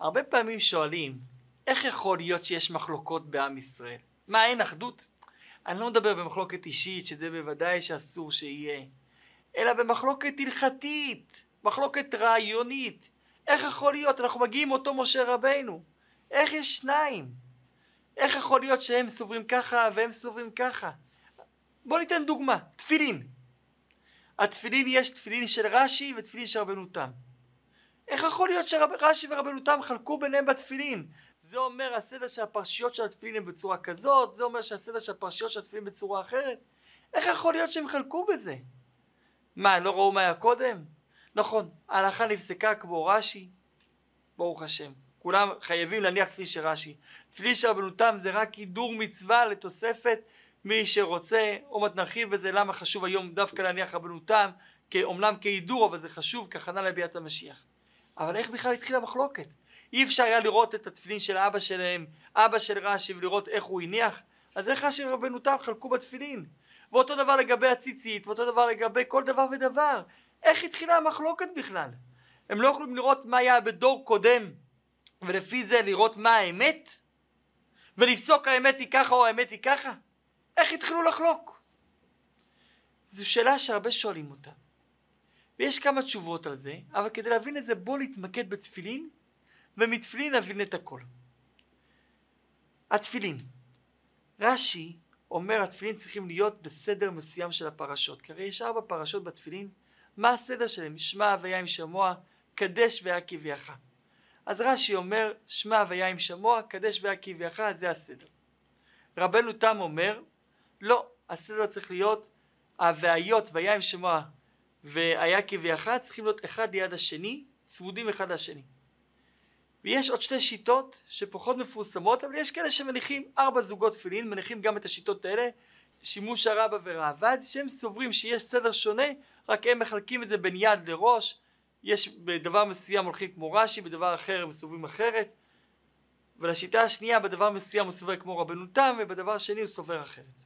הרבה פעמים שואלים, איך יכול להיות שיש מחלוקות בעם ישראל? מה, אין אחדות? אני לא מדבר במחלוקת אישית, שזה בוודאי שאסור שיהיה, אלא במחלוקת הלכתית, מחלוקת רעיונית. איך יכול להיות? אנחנו מגיעים אותו משה רבינו. איך יש שניים? איך יכול להיות שהם סוברים ככה והם סוברים ככה? בואו ניתן דוגמה, תפילין. התפילין יש תפילין של רש"י ותפילין של רבנו תם. איך יכול להיות שרש"י ורבנו תם חלקו ביניהם בתפילין? זה אומר הסדר של הפרשיות של התפילין הם בצורה כזאת, זה אומר שהסדר של הפרשיות של התפילין בצורה אחרת. איך יכול להיות שהם חלקו בזה? מה, לא ראו מה היה קודם? נכון, ההלכה נפסקה כמו רש"י, ברוך השם. כולם חייבים להניח תפילין של רש"י. תפילין של רבנו תם זה רק הידור מצווה לתוספת מי שרוצה, עוד מעט נרחיב בזה למה חשוב היום דווקא להניח רבנו תם, אומנם כהידור אבל זה חשוב כהכנה לביאת המשיח. אבל איך בכלל התחילה המחלוקת? אי אפשר היה לראות את התפילין של אבא שלהם, אבא של רש"י, ולראות איך הוא הניח? אז איך רש"י ורבנו תם חלקו בתפילין? ואותו דבר לגבי הציצית, ואותו דבר לגבי כל דבר ודבר. איך התחילה המחלוקת בכלל? הם לא יכולים לראות מה היה בדור קודם, ולפי זה לראות מה האמת? ולפסוק האמת היא ככה או האמת היא ככה? איך התחילו לחלוק? זו שאלה שהרבה שואלים אותה. ויש כמה תשובות על זה, אבל כדי להבין את זה בואו נתמקד בתפילין, ומתפילין נבין את הכל. התפילין. רש"י אומר התפילין צריכים להיות בסדר מסוים של הפרשות. כי הרי יש ארבע פרשות בתפילין, מה הסדר שלהם? שמע הוויה עם שמוע, קדש והיה כביאך. אז רש"י אומר, שמע הוויה עם שמוע, קדש והיה כביאך, זה הסדר. רבנו תם אומר, לא, הסדר צריך להיות הוויות והיה עם שמוע והיה כביאך צריכים להיות אחד ליד השני, צמודים אחד לשני. ויש עוד שתי שיטות שפחות מפורסמות, אבל יש כאלה שמניחים ארבע זוגות תפילין, מניחים גם את השיטות האלה, שימוש הרבה וראב"ד, שהם סוברים שיש סדר שונה, רק הם מחלקים את זה בין יד לראש, יש בדבר מסוים הולכים כמו רש"י, בדבר אחר הם סוברים אחרת, ולשיטה השנייה בדבר מסוים הוא סובר כמו רבנו תם, ובדבר השני הוא סובר אחרת.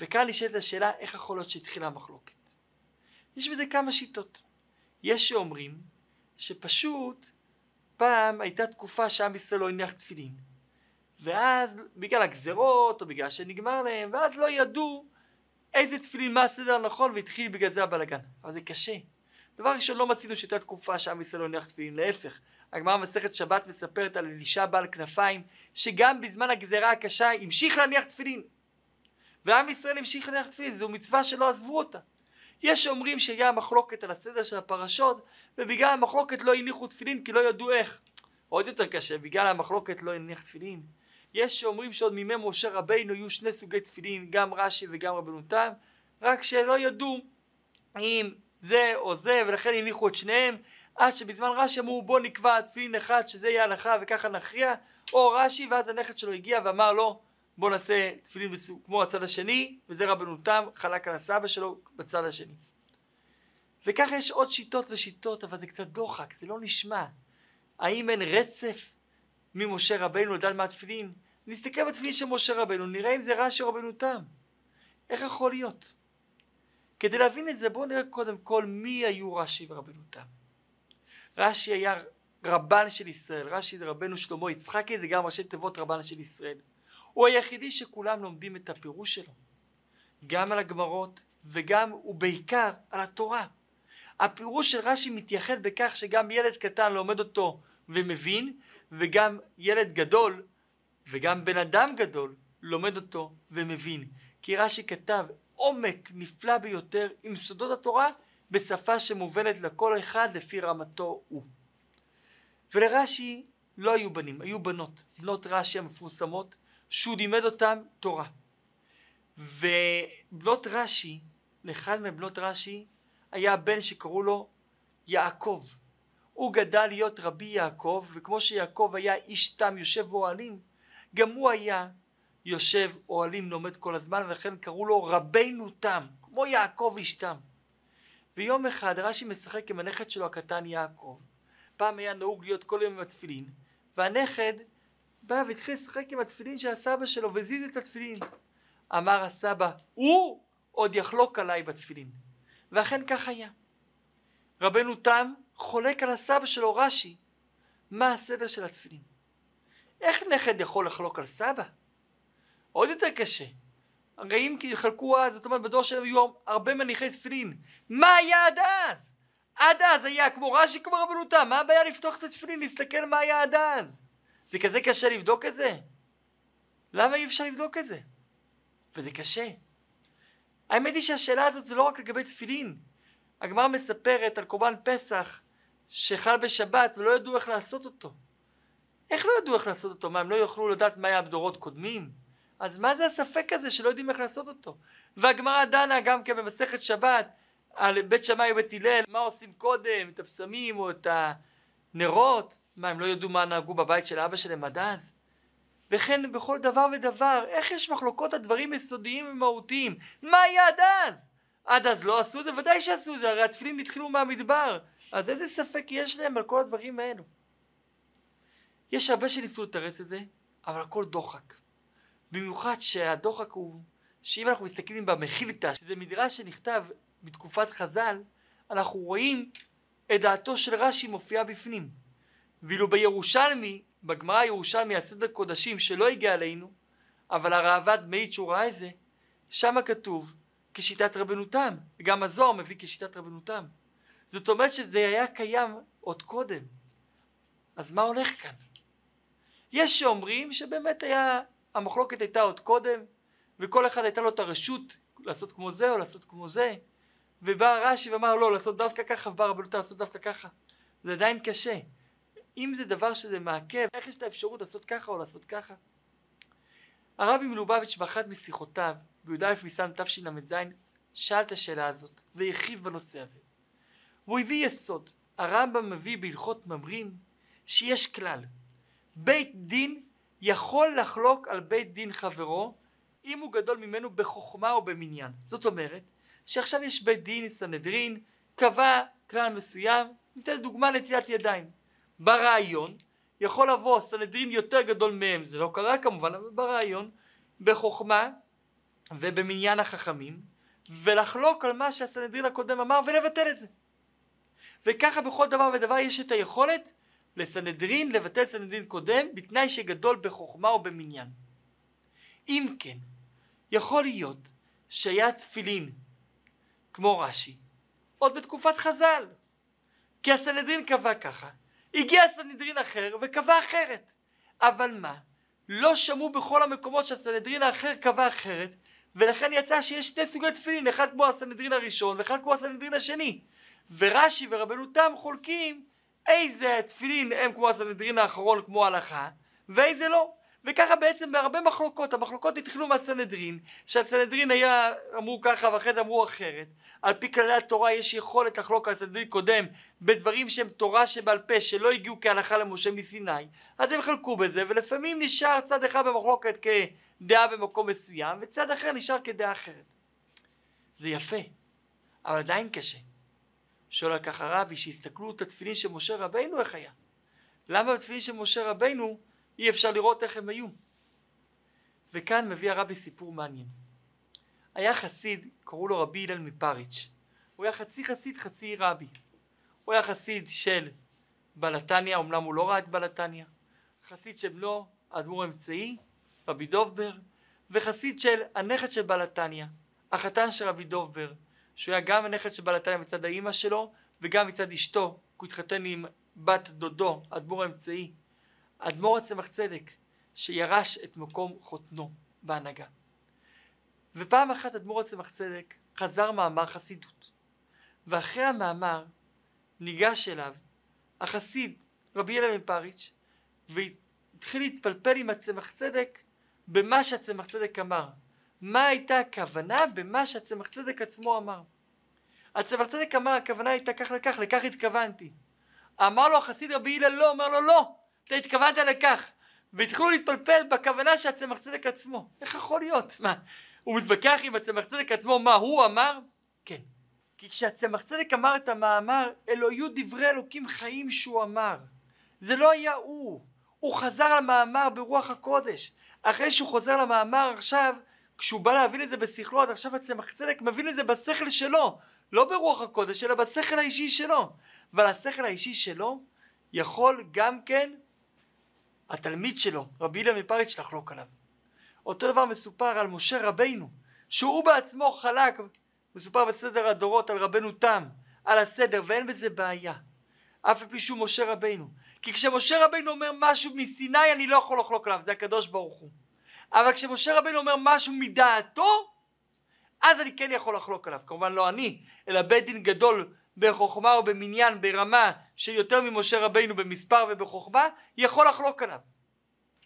וכאן נשאלת השאלה איך יכול להיות שהתחילה המחלוקת. יש בזה כמה שיטות. יש שאומרים שפשוט פעם הייתה תקופה שעם ישראל לא הניח תפילין. ואז בגלל הגזרות או בגלל שנגמר להם, ואז לא ידעו איזה תפילין, מה הסדר הנכון, והתחיל בגלל זה הבלאגן. אבל זה קשה. דבר ראשון, לא מצינו שהייתה תקופה שעם ישראל לא הניח תפילין, להפך. הגמרא במסכת שבת מספרת על אלישע בעל כנפיים, שגם בזמן הגזרה הקשה המשיך להניח תפילין. ועם ישראל המשיך להניח תפילין, זו מצווה שלא עזבו אותה. יש שאומרים שהיה מחלוקת על הסדר של הפרשות, ובגלל המחלוקת לא הניחו תפילין כי לא ידעו איך. עוד יותר קשה, בגלל המחלוקת לא הניח תפילין. יש שאומרים שעוד מימי משה רבינו יהיו שני סוגי תפילין, גם רש"י וגם רבנו תם, רק שלא ידעו אם זה או זה, ולכן הניחו את שניהם, עד שבזמן רש"י אמרו בוא נקבע תפילין אחד שזה יהיה הלכה וככה נכריע, או רש"י, ואז הנכד שלו הגיע ואמר לו בוא נעשה תפילין בסוג, כמו הצד השני, וזה רבנו תם חלק על הסבא שלו בצד השני. וככה יש עוד שיטות ושיטות, אבל זה קצת דוחק, זה לא נשמע. האם אין רצף ממשה רבנו לדעת מה התפילין? נסתכל בתפילין של משה רבנו, נראה אם זה רש"י רבנו תם. איך יכול להיות? כדי להבין את זה בואו נראה קודם כל מי היו רש"י ורבנו תם. רש"י היה רבן של ישראל, רש"י זה רבנו שלמה יצחקי, זה גם ראשי תיבות רבן של ישראל. הוא היחידי שכולם לומדים את הפירוש שלו. גם על הגמרות וגם ובעיקר על התורה. הפירוש של רש"י מתייחד בכך שגם ילד קטן לומד אותו ומבין, וגם ילד גדול וגם בן אדם גדול לומד אותו ומבין. כי רש"י כתב עומק נפלא ביותר עם סודות התורה בשפה שמובנת לכל אחד לפי רמתו הוא. ולרש"י לא היו בנים, היו בנות, בנות רש"י המפורסמות, שהוא לימד אותם תורה. ובנות רש"י, לאחד מבנות רש"י, היה בן שקראו לו יעקב. הוא גדל להיות רבי יעקב, וכמו שיעקב היה איש תם יושב באוהלים, גם הוא היה יושב אוהלים לומד כל הזמן, ולכן קראו לו רבינו תם, כמו יעקב איש תם. ויום אחד רש"י משחק עם הנכד שלו הקטן יעקב. פעם היה נהוג להיות כל יום עם התפילין, והנכד בא והתחיל לשחק עם התפילין של הסבא שלו והזיז את התפילין. אמר הסבא, הוא עוד יחלוק עליי בתפילין. ואכן כך היה. רבנו תם חולק על הסבא שלו רש"י, מה הסדר של התפילין. איך נכד יכול לחלוק על סבא? עוד יותר קשה. הרי אם חלקו אז, זאת אומרת בדור שלהם היו הרבה מניחי תפילין. מה היה עד אז? עד אז היה כמו רש"י כמו רבנותם, מה הבעיה לפתוח את התפילין, להסתכל מה היה עד אז? זה כזה קשה לבדוק את זה? למה אי אפשר לבדוק את זה? וזה קשה. האמת היא שהשאלה הזאת זה לא רק לגבי תפילין. הגמרא מספרת על קורבן פסח שחל בשבת ולא ידעו איך לעשות אותו. איך לא ידעו איך לעשות אותו? מה, הם לא יוכלו לדעת מה היה בדורות קודמים? אז מה זה הספק הזה שלא יודעים איך לעשות אותו? והגמרא דנה גם כן במסכת שבת על בית שמאי ובית הלל, מה עושים קודם, את הבשמים או את הנרות? מה, הם לא ידעו מה נהגו בבית של אבא שלהם עד אז? וכן בכל דבר ודבר, איך יש מחלוקות על דברים יסודיים ומהותיים? מה היה עד אז? עד אז לא עשו את זה? ודאי שעשו את זה, הרי התפילין התחילו מהמדבר. אז איזה ספק יש להם על כל הדברים האלו? יש הרבה שניסו לתרץ את זה, אבל הכל דוחק. במיוחד שהדוחק הוא, שאם אנחנו מסתכלים במחילתא, שזה מדרש שנכתב בתקופת חז"ל, אנחנו רואים את דעתו של רש"י מופיעה בפנים. ואילו בירושלמי, בגמרא הירושלמי הסדר קודשים שלא הגיע אלינו, אבל הראב"ד מעיד שהוא ראה את זה, שם כתוב כשיטת רבנותם, וגם הזוהר מביא כשיטת רבנותם. זאת אומרת שזה היה קיים עוד קודם. אז מה הולך כאן? יש שאומרים שבאמת היה, המחלוקת הייתה עוד קודם, וכל אחד הייתה לו את הרשות לעשות כמו זה או לעשות כמו זה, ובא רש"י ואמר לא, לעשות דווקא ככה, ובא רבנותם לעשות דווקא ככה. זה עדיין קשה. אם זה דבר שזה מעכב, איך יש את האפשרות לעשות ככה או לעשות ככה? הרבי מלובביץ' באחת משיחותיו, בי"א ניסן תשל"ז, שאל את השאלה הזאת, והרחיב בנושא הזה. והוא הביא יסוד. הרמב"ם מביא בהלכות ממרים שיש כלל. בית דין יכול לחלוק על בית דין חברו אם הוא גדול ממנו בחוכמה או במניין. זאת אומרת שעכשיו יש בית דין סנהדרין קבע כלל מסוים, ניתן דוגמה נטילת ידיים. ברעיון יכול לבוא סנהדרין יותר גדול מהם, זה לא קרה כמובן, אבל ברעיון, בחוכמה ובמניין החכמים, ולחלוק על מה שהסנהדרין הקודם אמר ולבטל את זה. וככה בכל דבר ודבר יש את היכולת לסנהדרין לבטל סנהדרין קודם בתנאי שגדול בחוכמה או במניין. אם כן, יכול להיות שהיה תפילין כמו רש"י עוד בתקופת חז"ל כי הסנהדרין קבע ככה הגיע סנהדרין אחר וקבע אחרת. אבל מה? לא שמעו בכל המקומות שהסנהדרין האחר קבע אחרת ולכן יצא שיש שני סוגי תפילין אחד כמו הסנהדרין הראשון ואחד כמו הסנהדרין השני. ורש"י ורבנו תם חולקים איזה תפילין הם כמו הסנהדרין האחרון כמו הלכה ואיזה לא וככה בעצם בהרבה מחלוקות, המחלוקות התחילו מהסנהדרין, שהסנהדרין היה, אמרו ככה ואחרי זה אמרו אחרת. על פי כללי התורה יש יכולת לחלוק על סנהדרין קודם בדברים שהם תורה שבעל פה שלא הגיעו כהלכה למשה מסיני, אז הם חלקו בזה ולפעמים נשאר צד אחד במחלוקת כדעה במקום מסוים וצד אחר נשאר כדעה אחרת. זה יפה, אבל עדיין קשה. שואל על כך הרבי שהסתכלו את התפילין של משה רבינו איך היה? למה בתפילין של משה רבינו אי אפשר לראות איך הם היו? וכאן מביא הרבי סיפור מעניין. היה חסיד, קראו לו רבי הלל מפריץ'. הוא היה חצי חסיד חצי רבי. הוא היה חסיד של בלתניה, אמנם הוא לא ראה את בלתניה. חסיד של בנו, האדמו"ר האמצעי, רבי דובבר, וחסיד של הנכד של בלתניה, החתן של רבי דובבר, שהוא היה גם הנכד של בלתניה מצד האימא שלו וגם מצד אשתו, כי הוא התחתן עם בת דודו, האדמו"ר האמצעי, אדמו"ר הצמח צדק, שירש את מקום חותנו בהנהגה. ופעם אחת אדמו"ר הצמח צדק חזר מאמר חסידות, ואחרי המאמר ניגש אליו החסיד רבי אלה מפריץ' והתחיל להתפלפל עם הצמח צדק במה שהצמח צדק אמר. מה הייתה הכוונה במה שהצמח צדק עצמו אמר. הצמח צדק אמר הכוונה הייתה כך לכך, לכך התכוונתי. אמר לו החסיד רבי הלל לא, אמר לו לא, אתה התכוונת לכך. והתחילו להתפלפל בכוונה שהצמח צדק עצמו. איך יכול להיות? מה, הוא מתווכח עם הצמח צדק עצמו מה הוא אמר? כן. כי כשהצמח צדק אמר את המאמר, אלו היו דברי אלוקים חיים שהוא אמר. זה לא היה הוא. הוא חזר למאמר ברוח הקודש. אחרי שהוא חוזר למאמר עכשיו, כשהוא בא להבין את זה בשכלו, אז עכשיו הצמח צדק מבין את זה בשכל שלו. לא ברוח הקודש, אלא בשכל האישי שלו. ועל השכל האישי שלו יכול גם כן התלמיד שלו, רבי אילן מפריץ', לחלוק עליו. אותו דבר מסופר על משה רבינו, שהוא בעצמו חלק, מסופר בסדר הדורות על רבנו תם, על הסדר, ואין בזה בעיה. אף על פי שהוא משה רבינו. כי כשמשה רבינו אומר משהו מסיני אני לא יכול לחלוק עליו, זה הקדוש ברוך הוא. אבל כשמשה רבינו אומר משהו מדעתו, אז אני כן יכול לחלוק עליו. כמובן לא אני, אלא בית דין גדול בחוכמה או במניין ברמה שיותר ממשה רבינו במספר ובחוכמה, יכול לחלוק עליו.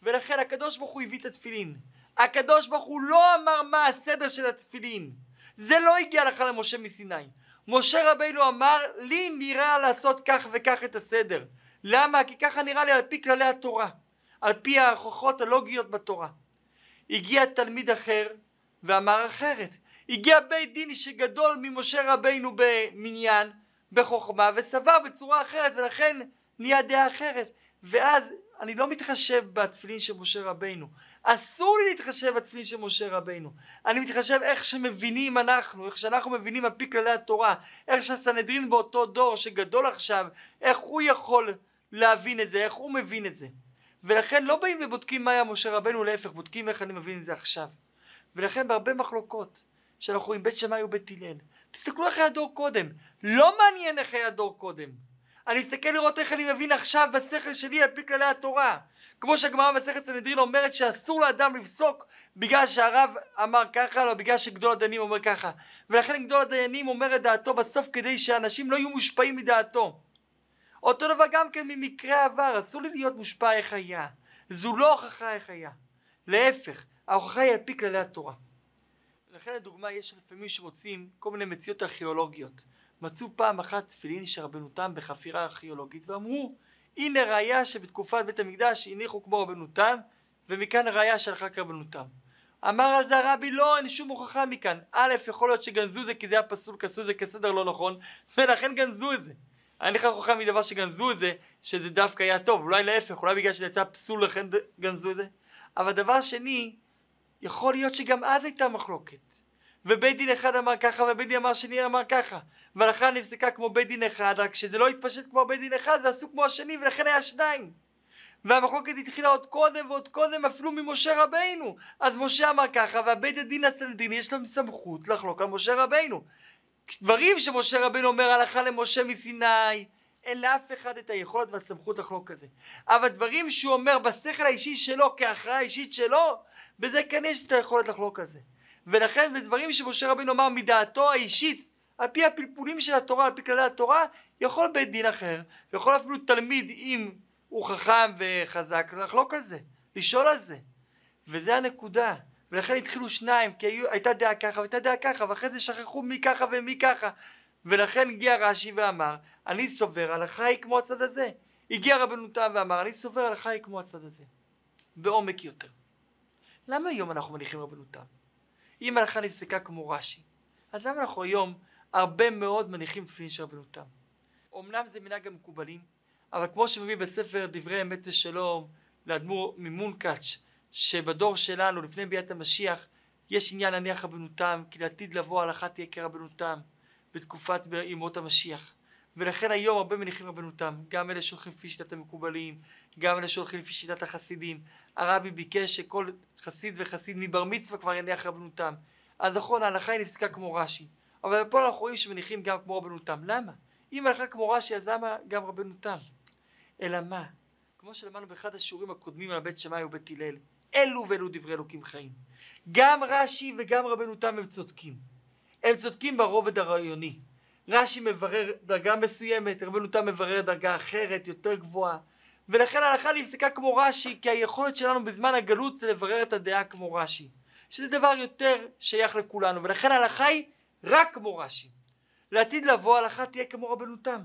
ולכן הקדוש ברוך הוא הביא את התפילין. הקדוש ברוך הוא לא אמר מה הסדר של התפילין. זה לא הגיע לך למשה מסיני. משה רבינו אמר לי נראה לעשות כך וכך את הסדר. למה? כי ככה נראה לי על פי כללי התורה. על פי ההוכחות הלוגיות בתורה. הגיע תלמיד אחר ואמר אחרת. הגיע בית דין שגדול ממשה רבינו במניין, בחוכמה, וסבר בצורה אחרת, ולכן נהיה דעה אחרת. ואז אני לא מתחשב בתפילין של משה רבינו. אסור לי להתחשב בתפילין של משה רבינו. אני מתחשב איך שמבינים אנחנו, איך שאנחנו מבינים על פי כללי התורה, איך שהסנהדרין באותו דור שגדול עכשיו, איך הוא יכול להבין את זה, איך הוא מבין את זה. ולכן לא באים ובודקים מה היה משה רבנו, להפך, בודקים איך אני מבין את זה עכשיו. ולכן בהרבה מחלוקות שאנחנו רואים בית שמאי ובית הלל, תסתכלו איך היה דור קודם, לא מעניין איך היה דור קודם. אני אסתכל לראות איך אני מבין עכשיו בשכל שלי על פי כללי התורה. כמו שהגמרא במסכת סנהדרין אומרת שאסור לאדם לפסוק בגלל שהרב אמר ככה, לא בגלל שגדול הדיינים אומר ככה. ולכן גדול הדיינים אומר את דעתו בסוף כדי שאנשים לא יהיו מושפעים מדעתו. אותו דבר גם כן ממקרה עבר, אסור לי להיות מושפע איך היה. זו לא הוכחה איך היה. להפך, ההוכחה היא על פי כללי התורה. לכן לדוגמה יש לפעמים שמוצאים כל מיני מציאות ארכיאולוגיות. מצאו פעם אחת תפילין של רבנו תם בחפירה ארכיאולוגית ואמרו הנה ראיה שבתקופת בית המקדש הניחו כמו רבנו תם ומכאן ראיה שהלכה כרבנו תם. אמר על זה הרבי לא אין שום הוכחה מכאן. א' יכול להיות שגנזו זה כי זה היה פסול כעשו זה כסדר לא נכון ולכן גנזו את זה. אין לך הוכחה מדבר שגנזו את זה שזה דווקא היה טוב אולי להפך אולי בגלל שזה יצא פסול לכן גנזו את זה. אבל דבר שני יכול להיות שגם אז הייתה מחלוקת. ובית דין אחד אמר ככה ובית דין אמר שני אמר ככה. והלכה נפסקה כמו בית דין אחד רק שזה לא התפשט כמו בית דין אחד ועשו כמו השני ולכן היה שניים. והמחלוקת התחילה עוד קודם ועוד קודם אפילו ממשה רבינו. אז משה אמר ככה והבית הדין הסנדין יש להם סמכות לחלוק על משה רבינו. דברים שמשה רבינו אומר הלכה למשה מסיני אין לאף אחד את היכולת והסמכות לחלוק על זה. אבל דברים שהוא אומר בשכל האישי שלו כהכרעה אישית שלו בזה כן יש את היכולת לחלוק על זה ולכן בדברים שמשה רבינו אמר מדעתו האישית על פי הפלפולים של התורה, על פי כללי התורה, יכול בית דין אחר, ויכול אפילו תלמיד אם הוא חכם וחזק לחלוק על זה, לשאול על זה. וזה הנקודה. ולכן התחילו שניים, כי הייתה דעה ככה והייתה דעה ככה, ואחרי זה שכחו מי ככה ומי ככה. ולכן הגיע רש"י ואמר, אני סובר הלכה היא כמו הצד הזה. הגיע רבנו תם ואמר, אני סובר הלכה היא כמו הצד הזה. בעומק יותר. למה היום אנחנו מניחים רבנו תם? אם ההלכה נפסקה כמו רש"י, אז למה אנחנו היום הרבה מאוד מניחים תפילין של רבנו תם? אמנם זה מנהג המקובלים, אבל כמו שמביא בספר דברי אמת ושלום לאדמו"ר ממונקאץ', שבדור שלנו לפני ביאת המשיח יש עניין להניח רבנו תם, כי לעתיד לבוא ההלכה תהיה כרבנו תם בתקופת ימות המשיח. ולכן היום הרבה מניחים רבנו תם, גם אלה שהולכים לפי שיטת המקובלים, גם אלה שהולכים לפי שיטת החסידים. הרבי ביקש שכל חסיד וחסיד מבר מצווה כבר יניח רבנו תם. אז נכון, ההלכה היא נפסקה כמו רש"י, אבל פה אנחנו רואים שמניחים גם כמו רבנו תם. למה? אם הלכה כמו רש"י, אז למה גם רבנו תם? אלא מה? כמו שלמדנו באחד השיעורים הקודמים על בית שמאי ובית הלל, אלו ואלו דברי אלוקים חיים. גם רש"י וגם רבנו תם הם צודקים. הם צודקים ברובד הרעיוני. רש"י מברר דרגה מסוימת, רבנו תם מברר דרגה אחרת, יותר גבוהה. ולכן ההלכה נפסקה כמו רש"י, כי היכולת שלנו בזמן הגלות לברר את הדעה כמו רש"י. שזה דבר יותר שייך לכולנו, ולכן ההלכה היא רק כמו רש"י. לעתיד לבוא ההלכה תהיה כמו רבנו תם.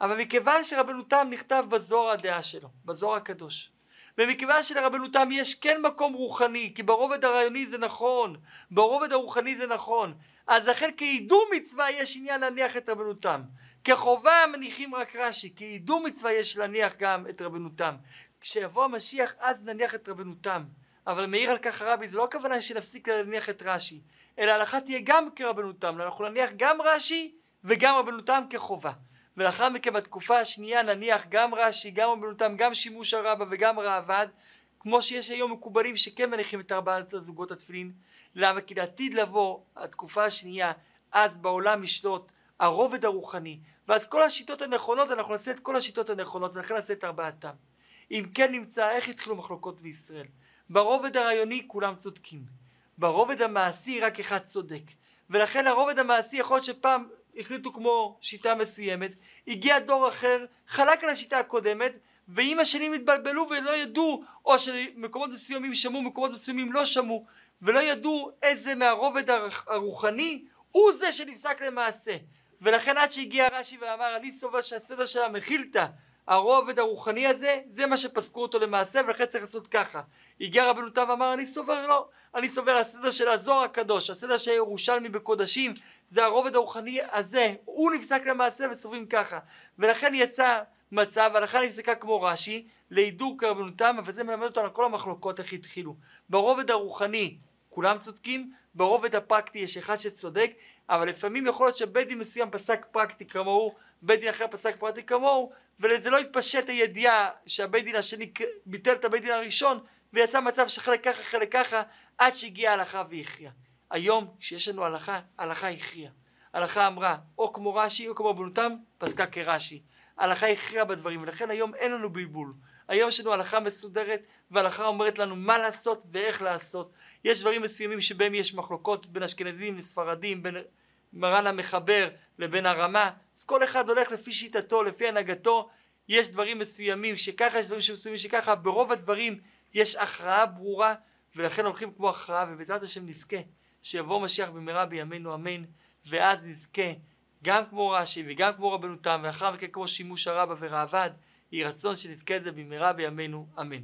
אבל מכיוון שרבנו תם נכתב בזוהר הדעה שלו, בזוהר הקדוש, ומכיוון שלרבנו תם יש כן מקום רוחני, כי ברובד הרעיוני זה נכון, ברובד הרוחני זה נכון, אז לכן כעידור מצווה יש עניין להניח את רבנו תם. כחובה מניחים רק רש"י, כעידור מצווה יש להניח גם את רבנו תם. כשיבוא המשיח אז נניח את רבנו תם. אבל מעיר על כך הרבי, זו לא הכוונה שנפסיק להניח את רש"י, אלא ההלכה תהיה גם כרבנו תם, אנחנו נניח גם רש"י וגם רבנו תם כחובה. ולאחר מכן בתקופה השנייה נניח גם רש"י, גם רבנו תם, גם שימוש הרבה וגם ראב"ד, כמו שיש היום מקובלים שכן מניחים את ארבעת הזוגות התפילין. למה? כי לעתיד לבוא התקופה השנייה, אז בעולם ישלוט הרובד הרוחני, ואז כל השיטות הנכונות, אנחנו נעשה את כל השיטות הנכונות, ולכן נעשה את ארבעתם. אם כן נמצא, איך התחילו מחלוקות בישראל? ברובד הרעיוני כולם צודקים. ברובד המעשי רק אחד צודק. ולכן הרובד המעשי יכול להיות שפעם החליטו כמו שיטה מסוימת, הגיע דור אחר, חלק על השיטה הקודמת, ועם השנים התבלבלו ולא ידעו, או שמקומות מסוימים שמעו, מקומות מסוימים לא שמעו, ולא ידעו איזה מהרובד הרוחני הוא זה שנפסק למעשה. ולכן עד שהגיע רש"י ואמר אני סובר שהסדר של המכילתא הרובד הרוחני הזה זה מה שפסקו אותו למעשה ולכן צריך לעשות ככה הגיע רבנו תם ואמר אני סובר לא אני סובר הסדר של הזוהר הקדוש הסדר של ירושלמי בקודשים זה הרובד הרוחני הזה הוא נפסק למעשה וסוברים ככה ולכן יצא מצב הלכה נפסקה כמו רש"י להידור כרבנו תם אבל זה מלמד אותנו על כל המחלוקות איך התחילו ברובד הרוחני כולם צודקים ברובד הפרקטי יש אחד שצודק אבל לפעמים יכול להיות שבית דין מסוים פסק פרקטי כמוהו, בית דין אחר פסק פרקטי כמוהו, וזה לא התפשט הידיעה שהבית דין השני ביטל את הבית דין הראשון, ויצא מצב שחלק ככה חלק ככה, עד שהגיעה ההלכה והכריעה. היום כשיש לנו הלכה, הלכה הכריעה. הלכה אמרה או כמו רש"י או כמו בנותם, פסקה כרש"י. הלכה הכריעה בדברים, ולכן היום אין לנו בלבול. היום יש לנו הלכה מסודרת, והלכה אומרת לנו מה לעשות ואיך לעשות. יש דברים מסוימים שבהם יש מחלוקות בין אשכנזים לספרדים, בין מרן המחבר לבין הרמה, אז כל אחד הולך לפי שיטתו, לפי הנהגתו, יש דברים מסוימים שככה, יש דברים מסוימים שככה, ברוב הדברים יש הכרעה ברורה, ולכן הולכים כמו הכרעה, ובעזרת השם נזכה שיבוא משיח במהרה בימינו אמן, ואז נזכה גם כמו רש"י וגם כמו רבנו תם, ולאחר מכן כמו שימוש הרבה וראב"ד, יהי רצון שנזכה את זה במהרה בימינו אמן.